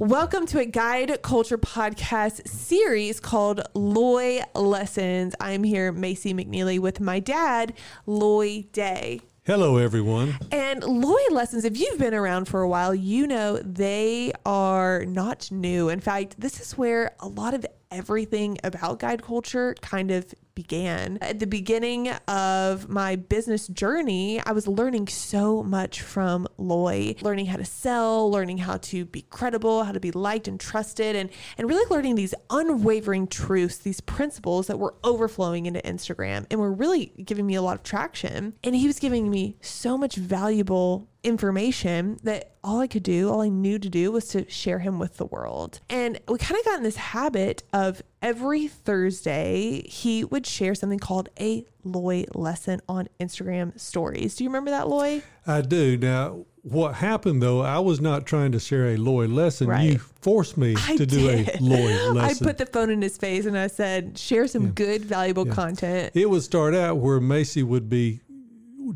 Welcome to a guide culture podcast series called Loy Lessons. I'm here, Macy McNeely, with my dad, Loy Day. Hello, everyone. And Loy Lessons, if you've been around for a while, you know they are not new. In fact, this is where a lot of everything about guide culture kind of began. At the beginning of my business journey, I was learning so much from Loy, learning how to sell, learning how to be credible, how to be liked and trusted, and, and really learning these unwavering truths, these principles that were overflowing into Instagram and were really giving me a lot of traction. And he was giving me so much valuable information that all I could do, all I knew to do was to share him with the world. And we kind of got in this habit of every Thursday, he would share something called a Loy lesson on Instagram stories. Do you remember that, Loy? I do. Now, what happened though, I was not trying to share a Loy lesson. Right. You forced me I to do a Loy lesson. I put the phone in his face and I said, share some good, valuable Yeah. content. it would start out where Macy would be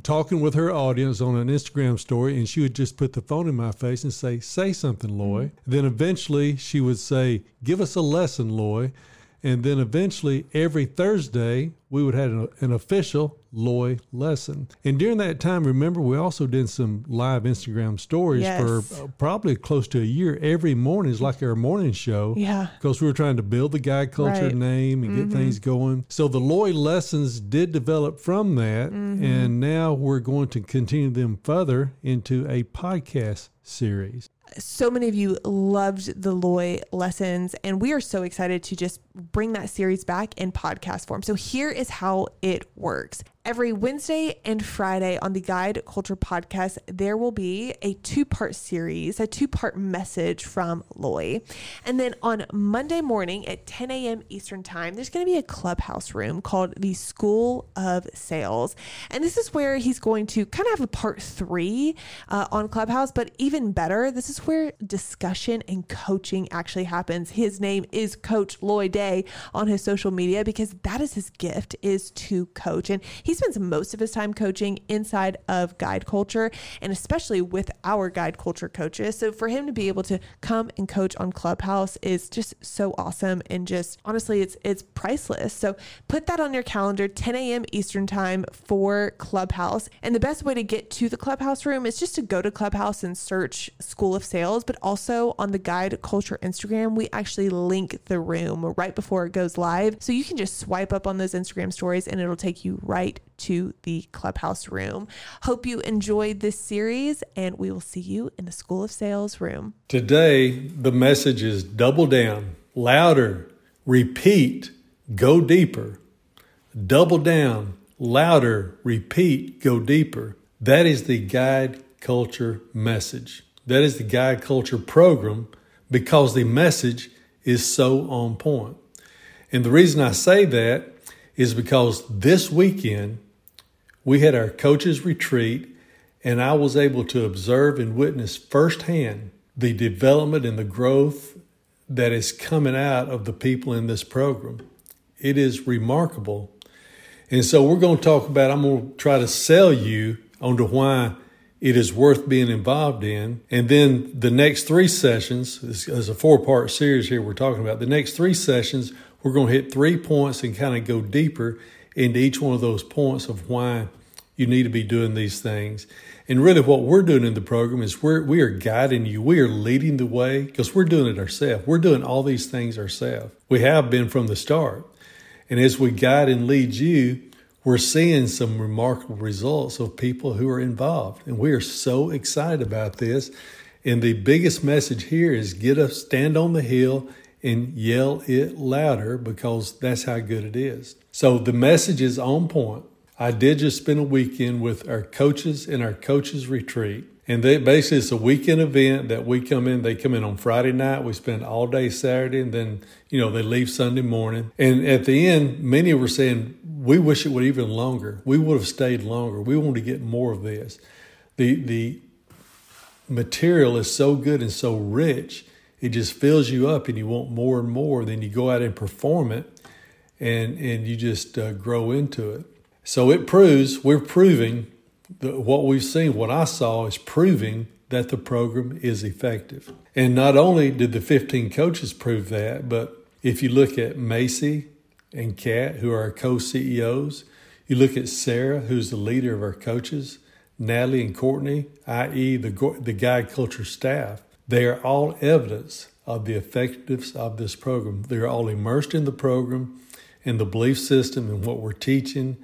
talking with her audience on an Instagram story, and she would just put the phone in my face and say, Say something, Loy. Mm-hmm. Then eventually she would say, Give us a lesson, Loy. And then eventually every Thursday we would have an, an official Loy lesson. And during that time, remember, we also did some live Instagram stories Yes. for uh, probably close to a year. Every morning is like our morning show Yeah. because we were trying to build the guide culture Right. name and get things going. So the Loy lessons did develop from that, and now we're going to continue them further into a podcast series. so many of you loved the Loy lessons, and we are so excited to just bring that series back in podcast form. So here is how it works. Every Wednesday and Friday on the Guide Culture podcast, there will be a two part series, a two part message from Loy. And then on Monday morning at 10 a.m. Eastern Time, there's going to be a clubhouse room called the School of Sales. And this is where he's going to kind of have a part three uh, on Clubhouse, but even better, this is where discussion and coaching actually happens. His name is Coach Loy Day on his social media because that is his gift is to coach. And he spends most of his time coaching inside of guide culture and especially with our guide culture coaches. So for him to be able to come and coach on Clubhouse is just so awesome and just honestly it's it's priceless. So put that on your calendar 10 a.m. Eastern time for Clubhouse. And the best way to get to the Clubhouse room is just to go to Clubhouse and search School of Sales, but also on the Guide Culture Instagram, we actually link the room right before it goes live. So you can just swipe up on those Instagram stories and it'll take you right to the Clubhouse room. Hope you enjoyed this series and we will see you in the School of Sales room. Today, the message is double down, louder, repeat, go deeper. Double down, louder, repeat, go deeper. That is the guide culture message. That is the guide culture program because the message is so on point. And the reason I say that is because this weekend we had our coaches retreat and I was able to observe and witness firsthand the development and the growth that is coming out of the people in this program. It is remarkable. And so we're going to talk about, I'm going to try to sell you onto why it is worth being involved in. And then the next three sessions, is a four part series here we're talking about. The next three sessions, we're going to hit three points and kind of go deeper into each one of those points of why you need to be doing these things. And really, what we're doing in the program is we're, we are guiding you. We are leading the way because we're doing it ourselves. We're doing all these things ourselves. We have been from the start. And as we guide and lead you, we're seeing some remarkable results of people who are involved. And we are so excited about this. And the biggest message here is get us, stand on the hill and yell it louder because that's how good it is. So the message is on point. I did just spend a weekend with our coaches in our coaches retreat. And they basically it's a weekend event that we come in. They come in on Friday night. We spend all day Saturday, and then you know they leave Sunday morning. And at the end, many were saying, "We wish it would even longer. We would have stayed longer. We want to get more of this." The the material is so good and so rich, it just fills you up, and you want more and more. Then you go out and perform it, and and you just uh, grow into it. So it proves we're proving that what we've seen. What I saw is proving that the program is effective. And not only did the 15 coaches prove that, but if you look at Macy and Kat, who are our co CEOs, you look at Sarah, who's the leader of our coaches, Natalie and Courtney, i.e., the, the guide culture staff, they are all evidence of the effectiveness of this program. They're all immersed in the program and the belief system and what we're teaching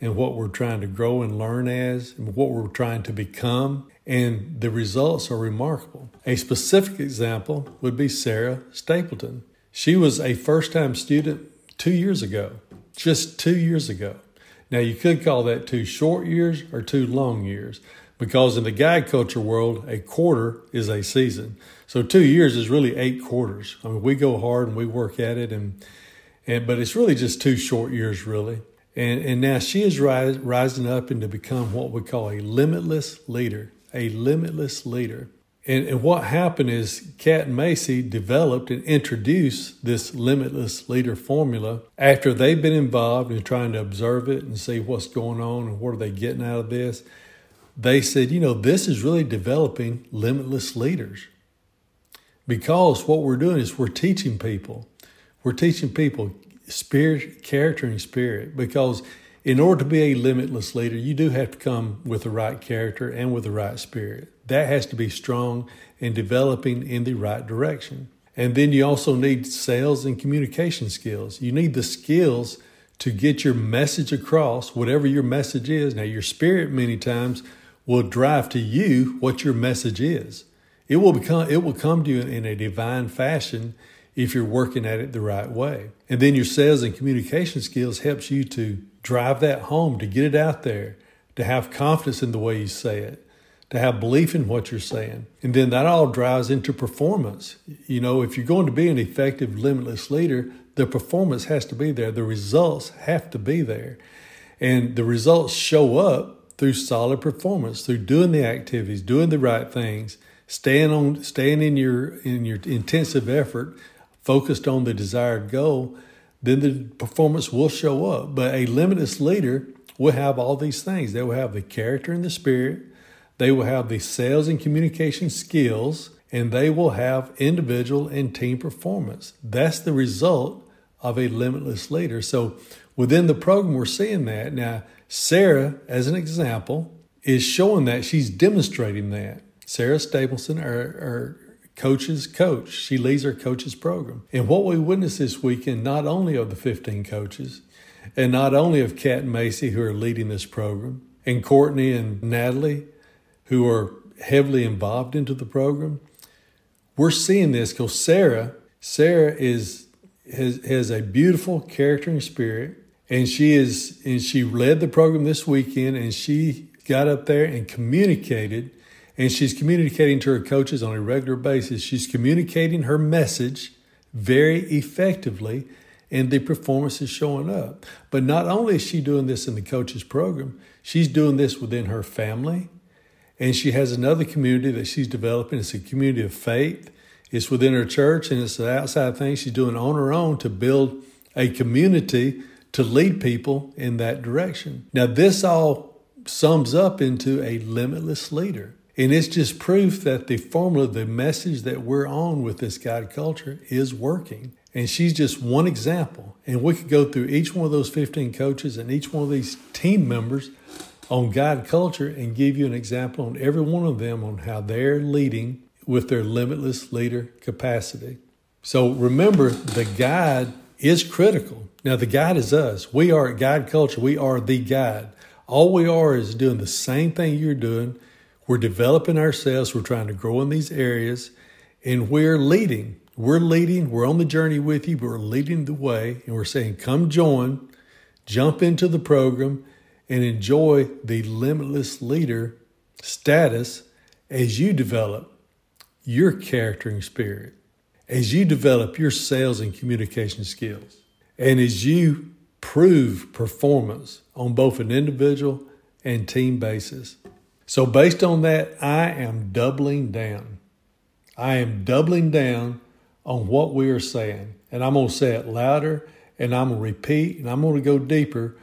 and what we're trying to grow and learn as and what we're trying to become. And the results are remarkable. A specific example would be Sarah Stapleton. She was a first time student two years ago, just two years ago. Now, you could call that two short years or two long years because in the guide culture world, a quarter is a season. So two years is really eight quarters. I mean, we go hard and we work at it, and and but it's really just two short years, really. And and now she is rise, rising up and to become what we call a limitless leader, a limitless leader. And, and what happened is Kat and Macy developed and introduced this limitless leader formula after they've been involved in trying to observe it and see what's going on and what are they getting out of this. They said, you know, this is really developing limitless leaders. Because what we're doing is we're teaching people. We're teaching people spirit, character, and spirit. Because in order to be a limitless leader, you do have to come with the right character and with the right spirit. That has to be strong and developing in the right direction. And then you also need sales and communication skills. You need the skills to get your message across, whatever your message is. Now, your spirit many times will drive to you what your message is. It will become it will come to you in a divine fashion if you're working at it the right way. And then your sales and communication skills helps you to drive that home, to get it out there, to have confidence in the way you say it, to have belief in what you're saying. And then that all drives into performance. You know, if you're going to be an effective, limitless leader, the performance has to be there. The results have to be there. And the results show up through solid performance, through doing the activities, doing the right things, staying on staying in your in your intensive effort, focused on the desired goal, then the performance will show up. But a limitless leader will have all these things. They will have the character and the spirit, they will have the sales and communication skills, and they will have individual and team performance. That's the result of a limitless leader. So within the program, we're seeing that. Now, Sarah, as an example, is showing that she's demonstrating that. Sarah Stapleton, our, our coach's coach, she leads our coaches program. And what we witnessed this weekend, not only of the 15 coaches, and not only of Kat and Macy, who are leading this program, and Courtney and Natalie, who are heavily involved into the program. We're seeing this because Sarah, Sarah is has, has a beautiful character and spirit, and she is and she led the program this weekend, and she got up there and communicated, and she's communicating to her coaches on a regular basis. She's communicating her message very effectively, and the performance is showing up. But not only is she doing this in the coaches program, she's doing this within her family and she has another community that she's developing. It's a community of faith. It's within her church, and it's an outside thing she's doing on her own to build a community to lead people in that direction. Now, this all sums up into a limitless leader. And it's just proof that the formula, the message that we're on with this guide culture is working. And she's just one example. And we could go through each one of those 15 coaches and each one of these team members on guide culture and give you an example on every one of them on how they're leading with their limitless leader capacity. So remember, the guide is critical. Now, the guide is us. We are guide culture. We are the guide. All we are is doing the same thing you're doing. We're developing ourselves. We're trying to grow in these areas and we're leading. We're leading. We're on the journey with you, but we're leading the way and we're saying, come join, jump into the program and enjoy the limitless leader status as you develop your character and spirit, as you develop your sales and communication skills, and as you prove performance on both an individual and team basis. So, based on that, I am doubling down. I am doubling down on what we are saying. And I'm going to say it louder and I'm going to repeat and I'm going to go deeper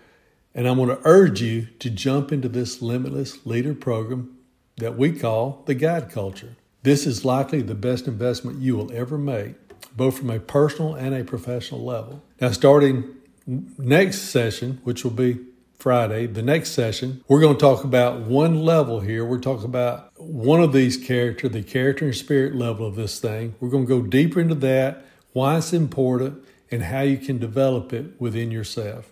and I'm going to urge you to jump into this limitless leader program that we call the guide culture. This is likely the best investment you will ever make, both from a personal and a professional level. Now, starting next session, which will be Friday, the next session, we're going to talk about one level here. We're talking about one of these character, the character and spirit level of this thing. We're going to go deeper into that, why it's important, and how you can develop it within yourself.